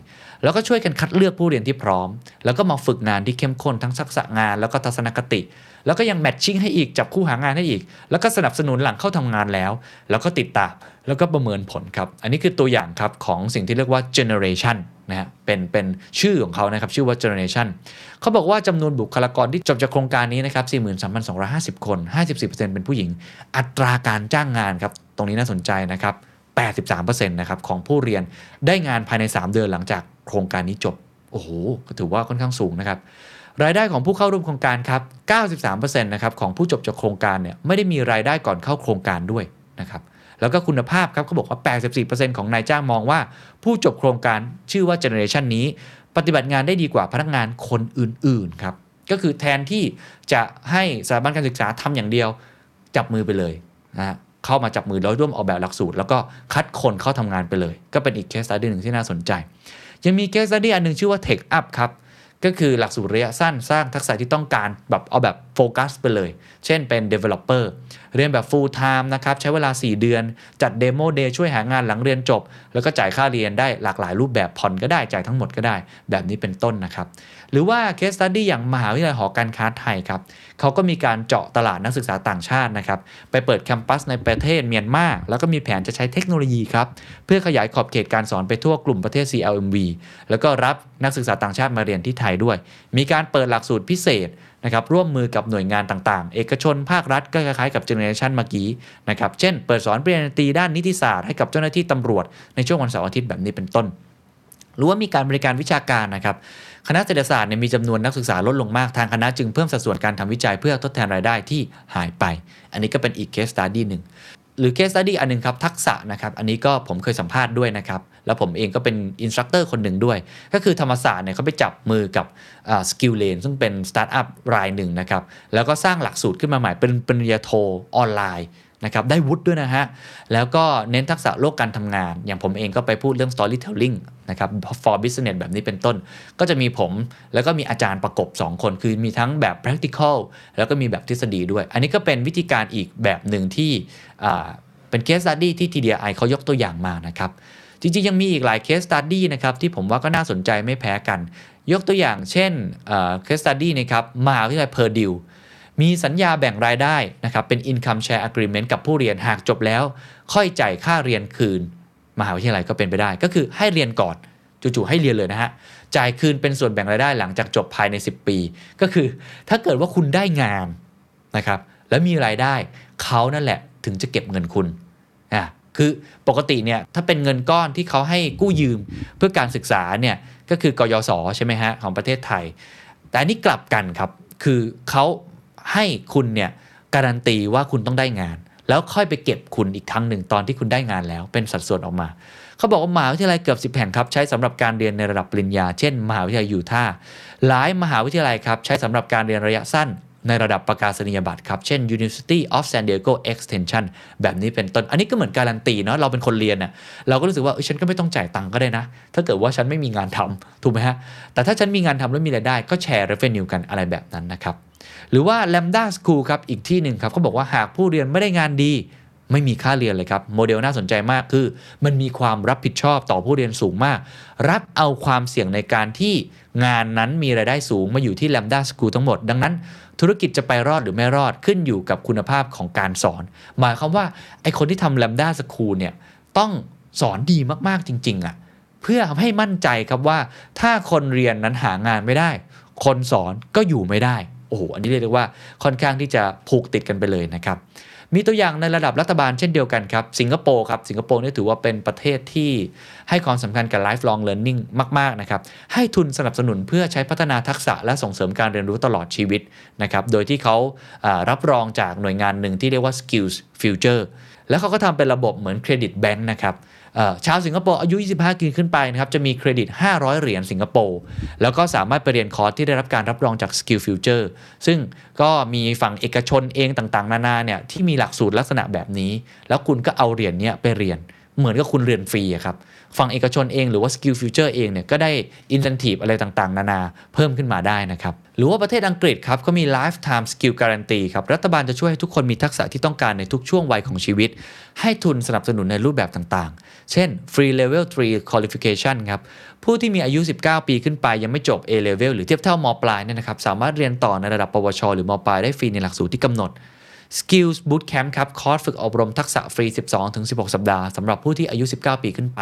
แล้วก็ช่วยกันคัดเลือกผู้เรียนที่พร้อม แล้วก็มาฝึกงานที่เข้มข้นทั้งทักษะงานแล้วก็ทัศนคติ แล้วก็ยังแมทชิ่งให้อีกจับคู่หางานให้อีก แล้วก็สนับสนุนหลังเข้าทำงานแล้ว แล้วก็ติดตามแล้วก็ประเมินผลครับ อันนี้คือตัวอย่างครับของสิ่งที่เรียกว่า generation นะฮะเป็นเป็นชื่อของเขานะครับ ชื่อว่า generation เขาบอกว่าจำนวนบุคลากรที่จบจากโครงการนี้นะครับ 43,250 คน 54%เป็นผู้หญิง อัตราการจ้างงานครับ ตรงนี้น่าสนใจนะครับ 83%นะครับของผู้เรียนได้งานภายใน 3 เดือนหลังจากโครงการนี้จบ โอ้โห ก็ถือว่าค่อนข้างสูงนะครับ รายได้ของผู้เข้าร่วมโครงการครับ 93%นะครับของผู้จบจากโครงการเนี่ยไม่ได้มีรายได้ก่อนเข้าโครงการด้วยนะครับแล้วก็คุณภาพครับเขาบอกว่า 84%ของนายจ้างมองว่า ผู้จบโครงการชื่อว่า generation นี้ ปฏิบัติงานได้ดีกว่าพนักงานคนอื่นๆครับก็คือแทนที่จะให้สถาบันการศึกษาทำอย่างเดียว จับมือไปเลยนะฮะ เข้ามาจับมือแล้วร่วมออกแบบหลักสูตร แล้วก็คัดคนเข้าทำงานไปเลย ก็เป็นอีก case study หนึ่งที่น่าสนใจ ยังมี case study อันหนึ่งชื่อว่า TechUp ครับก็คือหลักสูตรระยะสั้นสร้างทักษะที่ต้องการแบบเอาแบบโฟกัสไปเลย เช่นเป็น Developer เรียนแบบ Full Time นะครับ ใช้เวลา 4 เดือน จัด Demo Day ช่วยหางานหลังเรียนจบ แล้วก็จ่ายค่าเรียนได้หลากหลายรูปแบบผ่อนก็ได้ จ่ายทั้งหมดก็ได้ แบบนี้เป็นต้นนะครับ หรือว่า Case Study อย่างมหาวิทยาลัยหอการค้าไทยครับ เขาก็มีการเจาะตลาดนักศึกษาต่างชาตินะครับ ไปเปิดแคมปัสในประเทศเมียนมาแล้วก็มีแผนจะใช้เทคโนโลยีครับ เพื่อขยายขอบเขตการสอนไปทั่วกลุ่มประเทศ CLMV แล้วก็รับนักศึกษาต่างชาติมาเรียนที่ไทยด้วย มีการเปิดหลักสูตรพิเศษนะครับร่วมมือกับหน่วยงานต่างๆ เอกชนภาครัฐก็คล้ายๆกับเจเนอเรชันเมื่อกี้นะครับเช่น เปิดสอนปริญญาตรีด้านนิติศาสตร์ให้กับเจ้าหน้าที่ตำรวจในช่วงวันเสาร์อาทิตย์แบบนี้เป็นต้น หรือว่ามีการบริการวิชาการนะครับ คณะเศรษฐศาสตร์เนี่ยมีจำนวนนักศึกษาลดลงมากทางคณะจึงเพิ่มสัดส่วนการทำวิจัยเพื่อทดแทนรายได้ที่หายไป อันนี้ก็เป็นอีก case study หนึ่งหรือ case study อันหนึ่งครับทักษะนะครับอันนี้ก็ผมเคยสัมภาษณ์ด้วยนะครับ แล้วผมเองก็เป็น instructor คนหนึ่งด้วย ก็คือธรรมศาสตร์เนี่ยเขาไปจับมือกับ SkillLane ซึ่งเป็นสตาร์ทอัพรายหนึ่งนะครับ แล้วก็สร้างหลักสูตรขึ้นมาใหม่เป็นปริญญาโทออนไลน์ นะครับได้วุฒิด้วยนะฮะ แล้วก็เน้นทักษะโลกการทำงาน อย่างผมเองก็ไปพูดเรื่อง storytelling นะครับ for business แบบนี้เป็นต้น ก็จะมีผมแล้วก็มีอาจารย์ประกบ 2 คน คือมีทั้งแบบ practical แล้วก็มีแบบทฤษฎีด้วย อันนี้ก็เป็นวิธีการอีกแบบหนึ่งที่เป็น case study ที่ TDI เขายกตัวอย่างมานะครับ จริง ๆ ยังมีอีกหลาย case study นะครับที่ผมว่าก็น่าสนใจไม่แพ้กัน ยกตัวอย่างเช่น case study นะครับมหาวิทยาลัยเพอร์ดิว มีสัญญาแบ่งรายได้นะครับเป็น income share agreement กับผู้เรียนหากจบแล้ว ค่อยจ่ายค่าเรียนคืน มหาวิทยาลัยก็เป็นไปได้ ก็คือให้เรียนก่อนจู่ๆให้เรียนเลยนะฮะจ่ายคืนเป็นส่วนแบ่งรายได้หลังจากจบภายใน 10 ปี ก็คือถ้าเกิดว่าคุณได้งานนะครับแล้วมีรายได้เขานั่นแหละถึงจะเก็บเงินคุณอะคือปกติเนี่ยถ้าเป็นเงินก้อนที่เขาให้กู้ยืมเพื่อการศึกษาเนี่ยก็คือกยศใช่ไหมฮะของประเทศไทย แต่อันนี้กลับกันครับ คือเขา ให้คุณเนี่ยการันตีว่าคุณต้องได้งาน แล้วค่อยไปเก็บคุณอีกครั้งหนึ่งตอนที่คุณได้งานแล้ว เป็นสัดส่วนออกมา เขาบอกว่ามหาวิทยาลัยเกือบ10แห่งครับใช้สำหรับการเรียนในระดับปริญญา เช่น มหาวิทยาลัยยูทาห์หลายมหาวิทยาลัยครับใช้สำหรับการเรียนระยะสั้น ในระดับประกาศนียบัตรครับ เช่น University of San Diego Extension แบบนี้เป็นต้น อันนี้ก็เหมือนการันตีเนาะเราเป็นคนเรียนน่ะเราก็รู้สึกว่าเอ้ยฉันก็ไม่ต้องจ่ายตังค์ก็ได้นะ ถ้าเกิดว่าฉันไม่มีงานทำถูกไหมฮะ แต่ถ้าฉันมีงานทำแล้วมีรายได้ ก็แชร์ revenue กันอะไรแบบนั้นนะครับ หรือว่า Lambda School ครับอีกที่หนึ่งครับเขาบอกว่าหากผู้เรียนไม่ได้งานดีไม่มีค่าเรียนเลยครับ โมเดลน่าสนใจมากคือ มันมีความรับผิดชอบต่อผู้เรียนสูงมาก รับเอาความเสี่ยงในการที่งานนั้นมีรายได้สูงมาอยู่ที่ Lambda School ทั้งหมด ดังนั้น ธุรกิจจะไปรอดหรือไม่รอดขึ้นอยู่กับคุณภาพของการสอน หมายความว่าไอคนที่ทำแลมด้าสคูลเนี่ยต้องสอนดีมากๆจริงๆอะ่ะเพื่อให้มั่นใจครับว่าถ้าคนเรียนนั้นหางานไม่ได้ คนสอนก็อยู่ไม่ได้ โอ้โหอันนี้เรียกว่าค่อนข้างที่จะผูกติดกันไปเลยนะครับ มีตัวอย่างในระดับรัฐบาลเช่นเดียวกันครับสิงคโปร์ครับสิงคโปร์นี่ถือว่าเป็นประเทศที่ให้ความสำคัญกับ lifelong learning มาก ๆ นะครับ ให้ทุนสนับสนุนเพื่อใช้พัฒนาทักษะและส่งเสริมการเรียนรู้ตลอดชีวิตนะครับโดยที่เขารับรองจากหน่วยงานหนึ่งที่เรียกว่า skills future แล้วเขาก็ทำเป็นระบบเหมือน credit bank นะครับ ชาวสิงคโปร์อายุ 25ปีขึ้นไปนะครับจะมีเครดิต 500 เหรียญสิงคโปร์แล้วก็สามารถไปเรียนคอร์สที่ได้รับการรับรองจาก Skill Future ซึ่งก็มีฝั่งเอกชนเองต่างๆ นานาเนี่ยที่มีหลักสูตรลักษณะแบบนี้ แล้วคุณก็เอาเหรียญเนี้ยไปเรียน เหมือนกับคุณเรียนฟรีครับ ฝั่งเอกชนเองหรือว่า Skill Future เองเนี่ยก็ได้ incentive อะไรต่างๆ นานาเพิ่มขึ้นมาได้นะครับหรือว่าประเทศอังกฤษครับเขามี lifetime skill guarantee ครับรัฐบาลจะช่วยให้ทุกคนมีทักษะที่ต้องการในทุกช่วงวัยของชีวิต ให้ทุนสนับสนุนในรูปแบบต่างๆ เช่น free level 3 qualification ครับผู้ที่มีอายุ 19 ปีขึ้นไปยังไม่จบ A level หรือเทียบเท่ามปลายเนี่ยนะครับสามารถเรียนต่อในระดับปวช หรือมปลายได้ฟรีในหลักสูตรที่กำหนด Skills Bootcamp ครับคอร์สฝึกอบรมทักษะฟรี 12-16 สัปดาห์สำหรับผู้ที่อายุ 19 ปีขึ้นไป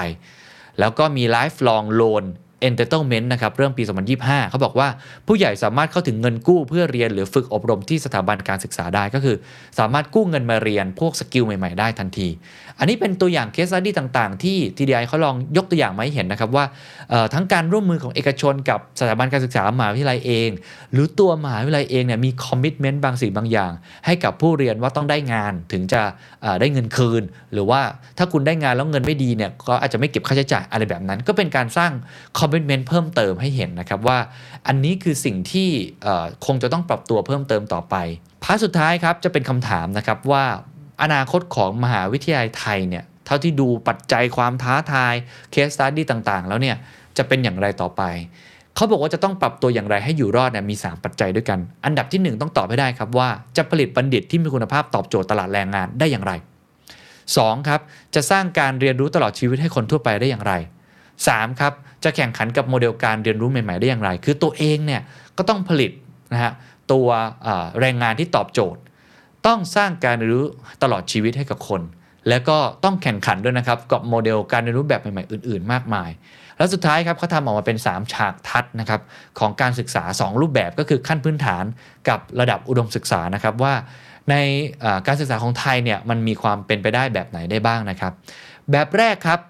แล้วก็มี Lifelong Loan Entitlement นะครับเริ่มปี 2025 เขาบอกว่าผู้ใหญ่สามารถเข้าถึงเงินกู้เพื่อเรียนหรือฝึกอบรมที่สถาบันการศึกษาได้ก็คือ สามารถกู้เงินมาเรียนพวก skill ใหม่ๆได้ทันที อันนี้เป็นตัวอย่างเคส s ั u ดี้ต่างๆ ที่ TDRI เขาลองยกตัวอย่างมาให้เห็นนะครับว่าทั้งการร่วมมือของเอกชนกับสถาบันการศึกษามหาวิทยาลัยเอง หรือตัวมหาวิทยาลัยเองเนี่ยมี commitment บางสิ่งบางอย่าง ให้กับผู้เรียนว่าต้องได้งานถึงจะได้เงินคืน หรือว่าถ้าคุณได้งานแล้วเงินไม่ดีเนี่ยก็อาจจะไม่เก็บค่าใช้จ่ายอะไรแบบนั้น ก็เป็นการสร้าง commitment เพิ่มเติมให้เห็นนะครับว่า อันนี้คือสิ่งที่คงจะต้องปรับตัวเพิ่มเติมต่อไป part สุดท้ายครับจะเป็นคำถามนะครับว่าอนาคตของมหาวิทยาลัยไทยเนี่ยเท่าที่ดูปัจจัยความท้าทาย case study ต่างๆ แล้วเนี่ยจะเป็นอย่างไรต่อไป เขาบอกว่าจะต้องปรับตัวอย่างไรให้อยู่รอดเนี่ยมี 3 ปัจจัยด้วยกัน อันดับที่ 1 ต้องตอบให้ได้ครับว่าจะผลิตบัณฑิตที่มีคุณภาพตอบโจทย์ตลาดแรงงานได้อย่างไร 2. ครับจะสร้างการเรียนรู้ตลอดชีวิตให้คนทั่วไปได้อย่างไร 3. ครับจะแข่งขันกับโมเดลการเรียนรู้ใหม่ๆได้อย่างไร คือตัวเองเนี่ยก็ต้องผลิตนะฮะตัวแรงงานที่ตอบโจทย์ ต้องสร้างการเรียนรู้ตลอดชีวิตให้กับคน แล้วก็ต้องแข่งขันด้วยนะครับกับโมเดลการเรียนรู้แบบใหม่ๆอื่น ๆ มากมาย แล้วสุดท้ายครับเขาทำออกมาเป็น 3 ฉากทัดนะครับของการศึกษา 2 รูปแบบก็คือขั้นพื้นฐานกับระดับอุดมศึกษานะครับว่าในการศึกษาของไทยเนี่ยมันมีความเป็นไปได้แบบไหนได้บ้างนะครับ แบบแรกครับ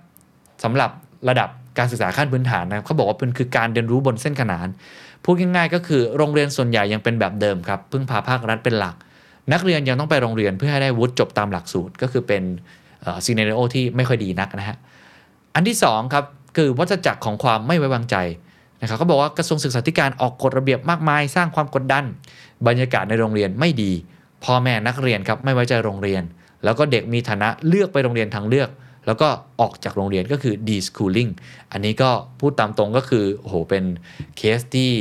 สำหรับระดับ การศึกษาขั้นพื้นฐานนะครับเขาบอกว่าเป็นคือการเรียนรู้บนเส้นขนาน พูดง่ายๆก็คือโรงเรียนส่วนใหญ่ยังเป็นแบบเดิมครับพึ่งพาภาครัฐเป็นหลัก นักเรียนยังต้องไปโรงเรียนเพื่อให้ได้วุฒิจบตามหลักสูตร ก็คือเป็นซีเนเรโอที่ไม่ค่อยดีนักนะฮะอันที่2ครับคือวัฏจักรของความไม่ไว้วางใจนะครับเขาบอกว่ากระทรวงศึกษาธิการออกกฎระเบียบมากมาย สร้างความกดดัน บรรยากาศในโรงเรียนไม่ดีพ่อแม่นักเรียนครับไม่ไว้ใจโรงเรียน แล้วก็เด็กมีฐานะเลือกไปโรงเรียนทางเลือก แล้วก็ออกจากโรงเรียนก็คือ deschooling อันนี้ก็พูดตามตรงก็คือโอ้โหเป็นเคสที่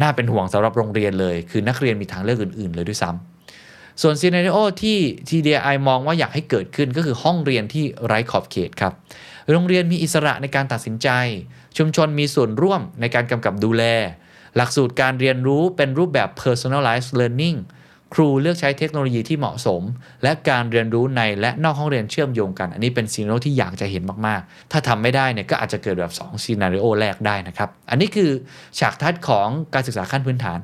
น่าเป็นห่วงสำหรับโรงเรียนเลย คือนักเรียนมีทางเลือกอื่น ๆ เลยด้วยซ้ำส่วนซีนารีโอที่ TDI มองว่าอยากให้เกิดขึ้นก็คือห้องเรียนที่ไร้ขอบเขตครับ โรงเรียนมีอิสระในการตัดสินใจ ชุมชนมีส่วนร่วมในการกำกับดูแล หลักสูตรการเรียนรู้เป็นรูปแบบ personalized learning ครูเลือกใช้เทคโนโลยีที่เหมาะสม และการเรียนรู้ในและนอกห้องเรียนเชื่อมโยงกัน อันนี้เป็นซีนารีโอที่อยากจะเห็นมาก ๆ ถ้าทำไม่ได้เนี่ยก็อาจจะเกิดแบบ2ซีนารีโอแรกได้นะครับ อันนี้คือฉากทัดของการศึกษาขั้นพื้นฐาน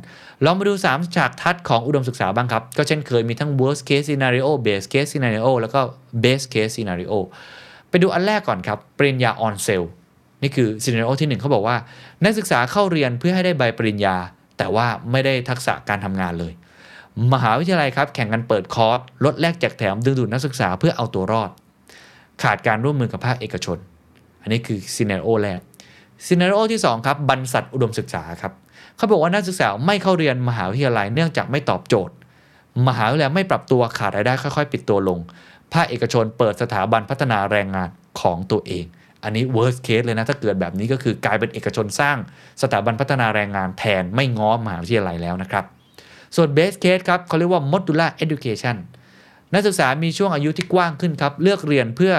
ลองมาดู 3 ฉากทัดของอุดมศึกษาบ้างครับ ก็เช่นเคยมีทั้ง worst case scenario base case scenario แล้วก็ best case scenario ไปดูอันแรกก่อนครับปริญญา on sale นี่คือ scenario ที่ 1 เขาบอกว่า นักศึกษาเข้าเรียนเพื่อให้ได้ใบปริญญา แต่ว่าไม่ได้ทักษะการทำงานเลย มหาวิทยาลัยครับแข่งกันเปิดคอร์สลดแลกแจกแถมดึงดูดนักศึกษาเพื่อเอาตัวรอด ขาดการร่วมมือกับภาคเอกชน อันนี้คือ scenario แรก scenario ที่2ครับบรรษัทอุดมศึกษาครับเขาบอกว่านักศึกษาไม่เข้าเรียนมหาวิทยาลัยเนื่องจากไม่ตอบโจทย์ มหาวิทยาลัยไม่ปรับตัวขาดรายได้ค่อยๆ ปิดตัวลง ภาคเอกชนเปิดสถาบันพัฒนาแรงงานของตัวเอง อันนี้ worst case เลยนะ ถ้าเกิดแบบนี้ก็คือกลายเป็นเอกชนสร้างสถาบันพัฒนาแรงงานแทนไม่ง้อมหาวิทยาลัยแล้วนะครับ ส่วน base case ครับเขาเรียกว่า modular education นักศึกษามีช่วงอายุที่กว้างขึ้นครับ เลือกเรียนเพื่อ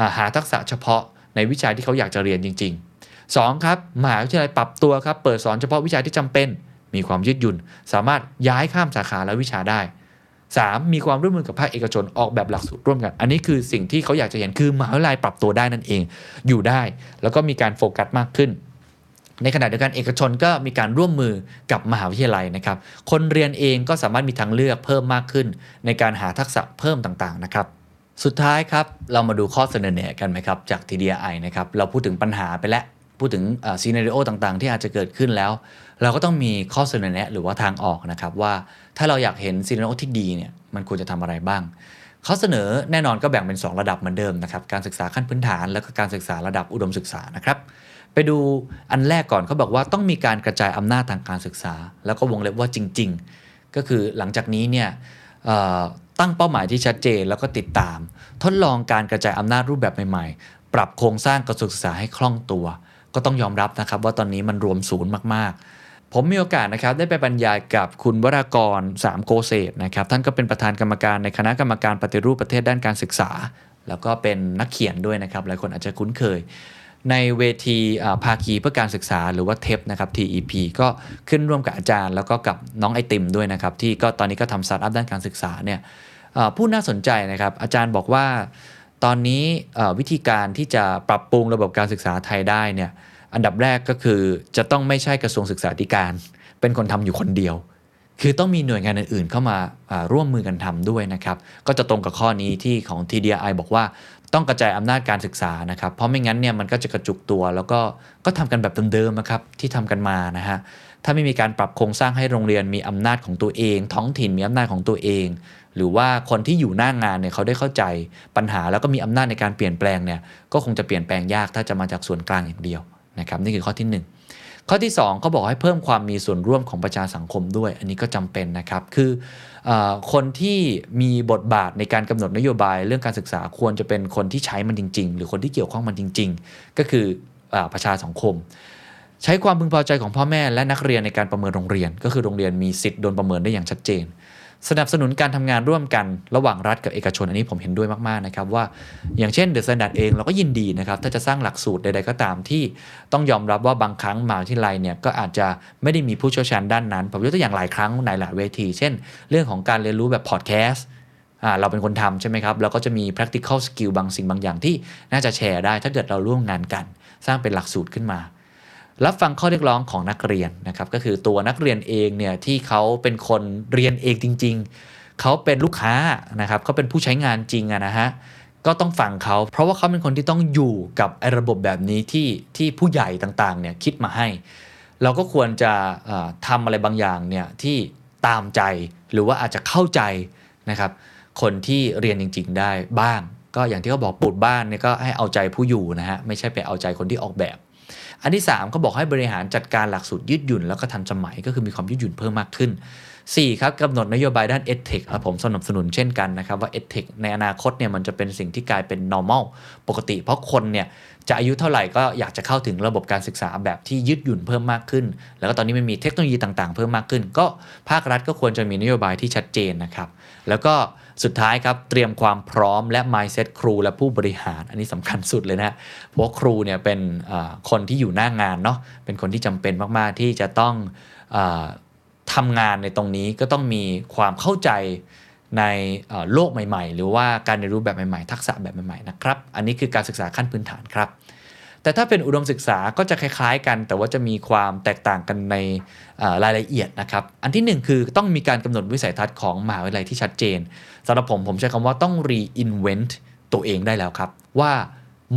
อาหาทักษะเฉพาะในวิชาที่เขาอยากจะเรียนจริง ๆ 2. ครับมหาวิทยาลัยปรับตัวครับ เปิดสอนเฉพาะวิชาที่จำเป็น มีความยืดหยุ่น สามารถย้ายข้ามสาขาและวิชาได้ 3. มีความร่วมมือกับภาคเอกชนออกแบบหลักสูตรร่วมกัน อันนี้คือสิ่งที่เขาอยากจะเห็นคือมหาวิทยาลัยปรับตัวได้นั่นเอง อยู่ได้ แล้วก็มีการโฟกัสมากขึ้น ในขณะเดียวกันเอกชนก็มีการร่วมมือกับมหาวิทยาลัยนะครับ คนเรียนเองก็สามารถมีทางเลือกเพิ่มมากขึ้น ในการหาทักษะเพิ่มต่างๆนะครับ สุดท้ายครับเรามาดูข้อเสนอแนะกันไหมครับจาก TDI นะครับเราพูดถึงปัญหาไปแล้วพูดถึงscenario ต่างๆ ที่อาจจะเกิดขึ้นแล้ว เราก็ต้องมีข้อเสนอแนะหรือว่าทางออกนะครับว่าถ้าเราอยากเห็น scenario ที่ดีเนี่ยมันควรจะทำอะไรบ้างเขาเสนอแน่นอนก็แบ่งเป็น 2 ระดับเหมือนเดิมนะครับการศึกษาขั้นพื้นฐาน แล้วก็การศึกษาระดับอุดมศึกษานะครับ ไปดูอันแรกก่อนเขาบอกว่าต้องมีการกระจายอำนาจทางการศึกษา แล้วก็วงเล็บว่าจริง ๆ ก็คือหลังจากนี้เนี่ยตั้งเป้าหมายที่ชัดเจนแล้วก็ติดตาม ทดลองการกระจายอำนาจรูปแบบใหม่ๆ ปรับโครงสร้างการศึกษาให้คล่องตัว ก็ต้องยอมรับนะครับว่าตอนนี้มันรวมศูนย์มากๆ ผมมีโอกาสนะครับได้ไปบรรยายกับคุณวรากรสามโกเศษนะครับท่านก็เป็นประธานกรรมการในคณะกรรมการปฏิรูปประเทศด้านการศึกษา แล้วก็เป็นนักเขียนด้วยนะครับหลายคนอาจจะคุ้นเคย ในเวทีภาคีเพื่อการศึกษาหรือว่าเทปนะครับ TEP ก็ขึ้นร่วมกับอาจารย์ แล้วก็กับน้องไอติมด้วยนะครับ ที่ก็ตอนนี้ก็ทำสตาร์ทอัพด้านการศึกษาเนี่ยผู้น่าสนใจนะครับ อาจารย์บอกว่า ตอนนี้วิธีการที่จะปรับปรุงระบบการศึกษาไทยได้เนี่ยอันดับแรกก็คือจะต้องไม่ใช่กระทรวงศึกษาธิการ เป็นคนทำอยู่คนเดียว คือต้องมีหน่วยงานอื่นๆ เข้ามาร่วมมือกันทำด้วยนะครับ ก็จะตรงกับข้อนี้ที่ของ TDI บอกว่า ต้องกระจายอำนาจการศึกษานะครับ เพราะไม่งั้นเนี่ยมันก็จะกระจุกตัว แล้วก็ก็ทำกันแบบเดิมๆนะครับที่ทำกันมานะฮะถ้าไม่มีการปรับโครงสร้างให้โรงเรียนมีอำนาจของตัวเอง ท้องถิ่นมีอำนาจของตัวเอง หรือว่าคนที่อยู่หน้างงานเนี่ยเขาได้เข้าใจปัญหาแล้วก็มีอำนาจในการเปลี่ยนแปลงเนี่ยก็คงจะเปลี่ยนแปลงยากถ้าจะมาจากส่วนกลางอย่างเดียวนะครับนี่คือข้อที่ 1 ข้อที่2เขาบอกให้เพิ่มความมีส่วนร่วมของประชาสังคมด้วย อันนี้ก็จำเป็นนะครับ คืออคนที่มีบทบาทในการกำหนดนโยบายเรื่องการศึกษาควรจะเป็นคนที่ใช้มันจริง ๆ หรือคนที่เกี่ยวข้องมันจริง ๆ ก็คืออประชาสังคม ใช้ความพึงพอใจของพ่อแม่และนักเรียนในการประเมินโรงเรียน ก็คือโรงเรียนมีสิทธิ์โดนประเมินได้อย่างชัดเจน สนับสนุนการทำงานร่วมกันระหว่างรัฐกับเอกชน อันนี้ผมเห็นด้วยมากๆนะครับว่าอย่างเช่น THE STANDARD เองเราก็ยินดีนะครับถ้าจะสร้างหลักสูตรใดๆก็ตามที่ต้องยอมรับว่าบางครั้งมหาวิทยาลัยเนี่ยก็อาจจะไม่ได้มีผู้เชี่ยวชาญด้านนั้นผมยกตัวอย่างหลายครั้งในหลายเวที เช่น เรื่องของการเรียนรู้แบบพอดแคสต์เราเป็นคนทำใช่ไหมครับเราก็จะมี practical skill บางสิ่งบางอย่างที่น่าจะแชร์ได้ ถ้าเกิดเราร่วมงานกัน สร้างเป็นหลักสูตรขึ้นมา รับฟังข้อเรียกร้องของนักเรียนนะครับก็คือตัวนักเรียนเองเนี่ยที่เขาเป็นคนเรียนเองจริง ๆ เขาเป็นลูกค้านะครับเขาเป็นผู้ใช้งานจริงะนะฮะก็ต้องฟังเขาเพราะว่าเขาเป็นคนที่ต้องอยู่กับไอ้ระบบแบบนี้ที่ที่ผู้ใหญ่ต่างๆเนี่ยคิดมาให้ เราก็ควรจะทำอะไรบางอย่างเนี่ยที่ตามใจหรือว่าอาจจะเข้าใจนะครับคนที่เรียนจริง ๆ ได้บ้าง ก็อย่างที่เขาบอกปูดบ้านเนี่ยก็ให้เอาใจผู้อยู่นะฮะไม่ใช่ไปเอาใจคนที่ออกแบบ อันที่3เขาบอกให้บริหารจัดการหลักสูตรยืดหยุ่น แล้วก็ทันสมัยก็คือมีความยืดหยุ่นเพิ่มมากขึ้น 4 ครับกำหนดนโยบายด้าน EdTech คผมสนับสนุนเช่นกันนะครับว่า EdTech ในอนาคตเนี่ยมันจะเป็นสิ่งที่กลายเป็น normal ปกติ เพราะคนเนี่ยจะอายุเท่าไหร่ก็อยากจะเข้าถึงระบบการศึกษาแบบที่ยืดหยุ่นเพิ่มมากขึ้น แล้วก็ตอนนี้มันมีเทคโนโลยีต่างๆ เพิ่มมากขึ้น ก็ภาครัฐก็ควรจะมีนโยบายที่ชัดเจนนะครับแล้วก็ สุดท้ายครับเตรียมความพร้อมและ mindset ครูและผู้บริหาร อันนี้สำคัญสุดเลยนะเพราะครูเนี่ยเป็นคนที่อยู่หน้างงานเนาะเป็นคนที่จำเป็นมาก ๆ ที่จะต้องทำงานในตรงนี้ก็ต้องมีความเข้าใจในโลกใหม่ ๆ หรือว่าการเรียนรู้แบบใหม่ ๆ ทักษะแบบใหม่ ๆ นะครับ อันนี้คือการศึกษาขั้นพื้นฐานครับ แต่ถ้าเป็นอุดมศึกษาก็จะคล้ายๆ กัน แต่ว่าจะมีความแตกต่างกันในรายละเอียดนะครับ อันที่ 1 คือต้องมีการกำหนดวิสัยทัศน์ของมหาวิทยาลัยที่ชัดเจนสำหรับผมผมใช้คำว่าต้อง reinvent ตัวเองได้แล้วครับ ว่า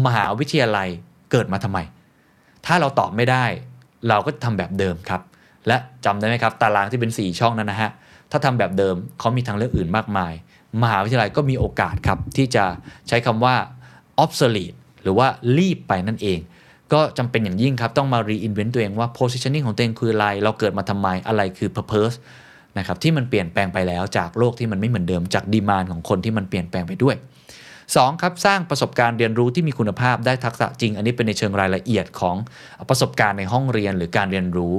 มหาวิทยาลัยเกิดมาทำไม ถ้าเราตอบไม่ได้ เราก็ทำแบบเดิมครับ และจำได้ไหมครับ ตารางที่เป็น 4 ช่องนั้นนะฮะถ้าทำแบบเดิมเขามีทางเลือกอื่นมากมาย มหาวิทยาลัยก็มีโอกาสครับที่จะใช้คำว่า obsolete หรือว่ารีบไปนั่นเอง ก็จำเป็นอย่างยิ่งครับ ต้องมา reinvent ตัวเองว่า positioning ของตัวเองคืออะไร เราเกิดมาทำไมอะไรคือ purpose นะครับที่มันเปลี่ยนแปลงไปแล้วจากโลกที่มันไม่เหมือนเดิมจากดีมานของคนที่มันเปลี่ยนแปลงไปด้วย 2. ครับสร้างประสบการณ์เรียนรู้ที่มีคุณภาพได้ทักษะจริง อันนี้เป็นในเชิงรายละเอียดของประสบการณ์ในห้องเรียนหรือการเรียนรู้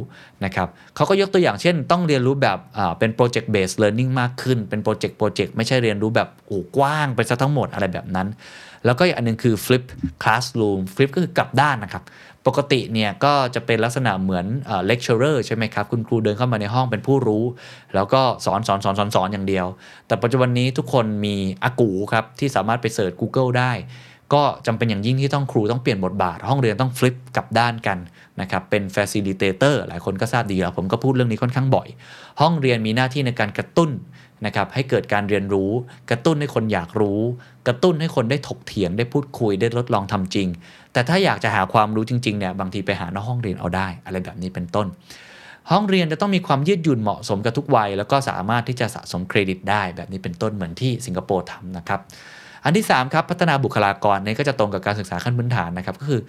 นะครับเขาก็ยกตัวอย่างเช่น ต้องเรียนรู้แบบเป็น project based learning เรียนรู้มากขึ้น เป็นโปรเจกต์โปรเจกต์ไม่ใช่เรียนรู้แบบโอ้กว้างไปซะทั้งหมดอะไรแบบนั้น แล้วก็อีกอันนึงคือ flip classroom flip ก็คือกลับด้านนะครับ ปกติเนี่ยก็จะเป็นลักษณะเหมือนเลคเชอร์ใช่ไหมครับ คุณครูเดินเข้ามาในห้องเป็นผู้รู้ แล้วก็สอนสอนสอนสอนสอนอย่างเดียว แต่ปัจจุบันนี้ทุกคนมีอากูครับ ที่สามารถไปเสิร์ช Google ได้ก็จำเป็นอย่างยิ่งที่ต้องครูต้องเปลี่ยนบทบาท ห้องเรียนต้องฟลิปกลับด้านกันนะครับเป็น facilitator หลายคนก็ทราบดีแล้ว ผมก็พูดเรื่องนี้ค่อนข้างบ่อย ห้องเรียนมีหน้าที่ในการกระตุ้น นะครับให้เกิดการเรียนรู้ กระตุ้นให้คนอยากรู้ กระตุ้นให้คนได้ถกเถียงได้พูดคุยได้ทดลองทำจริง แต่ถ้าอยากจะหาความรู้จริงๆเนี่ยบางทีไปหานอกห้องเรียนเอาได้ อะไรแบบนี้เป็นต้น ห้องเรียนจะต้องมีความยืดหยุ่นเหมาะสมกับทุกวัย แล้วก็สามารถที่จะสะสมเครดิตได้แบบนี้เป็นต้นเหมือนที่สิงคโปร์ทำนะครับ อันที่3ครับพัฒนาบุคลากรนี่ก็จะตรงกับการศึกษาขั้นพื้นฐานนะครับก็คือ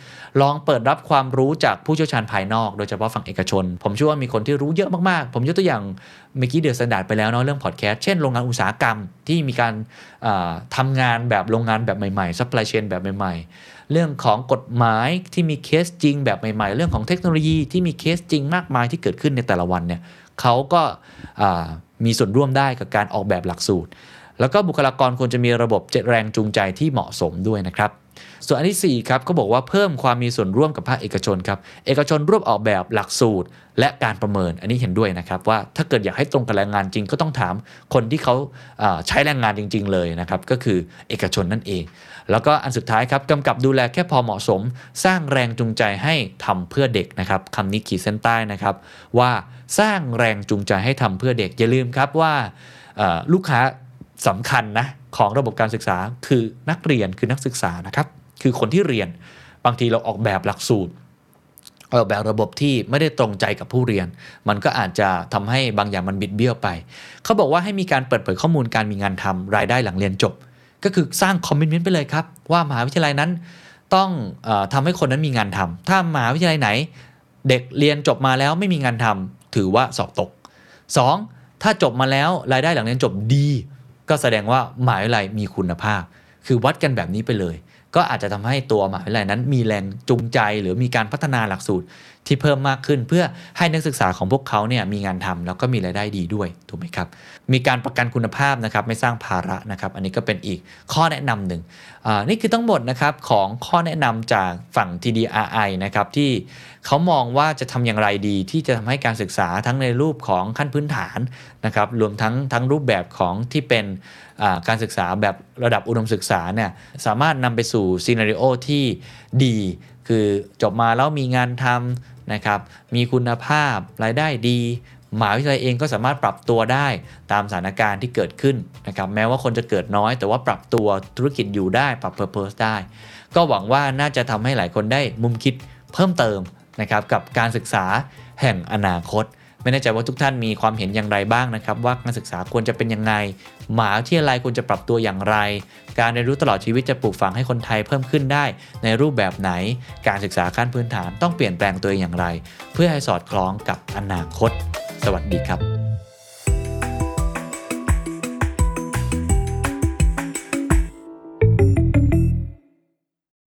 ลองเปิดรับความรู้จากผู้เชี่ยวชาญภายนอก โดยเฉพาะฝั่งเอกชน ผมเชื่อว่ามีคนที่รู้เยอะมากๆ ผมยกตัวอย่างเมื่อกี้ THE STANDARD ไปแล้วเนาะเรื่องพอดแคสต์เช่นโรงงานอุตสาหกรรมที่มีการทำงานแบบโรงงานแบบใหม่ๆ supply chain แบบใหม่ๆ เรื่องของกฎหมายที่มีเคสจริงแบบใหม่ๆ เรื่องของเทคโนโลยีที่มีเคสจริงมากมายที่เกิดขึ้นในแต่ละวันเนี่ยเขาก็มีส่วนร่วมได้กับการออกแบบหลักสูตร แล้วก็บุคลากรควรจะมีระบบเจแรงจูงใจที่เหมาะสมด้วยนะครับส่วนอันที่4ครับเขาบอกว่าเพิ่มความมีส่วนร่วมกับภาคเอกชนครับเอกชนร่วมออกแบบหลักสูตร และการประเมินอันนี้เห็นด้วยนะครับว่าถ้าเกิดอยากให้ตรงกับแรงงานจริงก็ต้องถามคนที่เขาใช้แรงงานจริง ๆ เลยนะครับก็คือเอกชนนั่นเอง แล้วก็อันสุดท้ายครับกำกับดูแลแค่พอเหมาะสม สร้างแรงจูงใจให้ทำเพื่อเด็กนะครับคำนี้ขีดเส้นใต้นะครับว่าสร้างแรงจูงใจให้ทำเพื่อเด็กอย่าลืมครับว่าลูกค้า สำคัญนะของระบบการศึกษาคือนักเรียนคือนักศึกษานะครับ คือคนที่เรียนบางทีเราออกแบบหลักสูตรออกแบบระบบที่ไม่ได้ตรงใจกับผู้เรียน มันก็อาจจะทำให้บางอย่างมันบิดเบี้ยวไป เขาบอกว่าให้มีการเปิดเผยข้อมูลการมีงานทำรายได้หลังเรียนจบ ก็คือสร้างคอมมิชเมนต์ไปเลยครับ ว่ามหาวิทยาลัยนั้นต้องอทำให้คนนั้นมีงานทำถ้ามหาวิทยาลัยไหน เด็กเรียนจบมาแล้วไม่มีงานทำถือว่าสอบตก 2. ถ้าจบมาแล้วรายได้หลังเรียนจบดี ก็แสดงว่าหมหาวิทยาลัยมีคุณภาพ คือวัดกันแบบนี้ไปเลย ก็อาจจะทำให้ตัวมหาวิทยาลัยนั้นมีแรงจูงใจ หรือมีการพัฒนาหลักสูตร ที่เพิ่มมากขึ้นเพื่อให้นักศึกษาของพวกเขาเนี่ยมีงานทำแล้วก็มีรายได้ดีด้วยถูกไหมครับ มีการประกันคุณภาพนะครับไม่สร้างภาระนะครับ อันนี้ก็เป็นอีกข้อแนะนำหนึ่งนี่คือทั้งหมดนะครับของข้อแนะนำจากฝั่ง TDRI นะครับที่เขามองว่าจะทำอย่างไรดีที่จะทำให้การศึกษาทั้งในรูปของขั้นพื้นฐานนะครับรวมทั้งทั้งรูปแบบของที่เป็นการศึกษาแบบระดับอุดมศึกษาเนี่ยสามารถนำไปสู่ซีนารีโอที่ดี คือจบมาแล้วมีงานทำนะครับ มีคุณภาพรายได้ดีหมหาวิทยาลัยเองก็สามารถปรับตัวได้ตามสถานการณ์ที่เกิดขึ้นนะครับแม้ว่าคนจะเกิดน้อย แต่ว่าปรับตัวธุรกิจอยู่ได้ปรับเพอร์เพสได้ ก็หวังว่าน่าจะทำให้หลายคนได้มุมคิดเพิ่มเติมนะครับกับการศึกษาแห่งอนาคต ไม่แน่ใจว่าทุกท่านมีความเห็นอย่างไรบ้างนะครับ ว่าการศึกษาควรจะเป็นยังไงหมาที่อะไรควรจะปรับตัวอย่างไร การเรียนรู้ตลอดชีวิตจะปลูกฝังให้คนไทยเพิ่มขึ้นได้ ในรูปแบบไหน การศึกษาขั้นพื้นฐานต้องเปลี่ยนแปลงตัวเองอย่างไร เพื่อให้สอดคล้องกับอนาคต สวัสดีครับ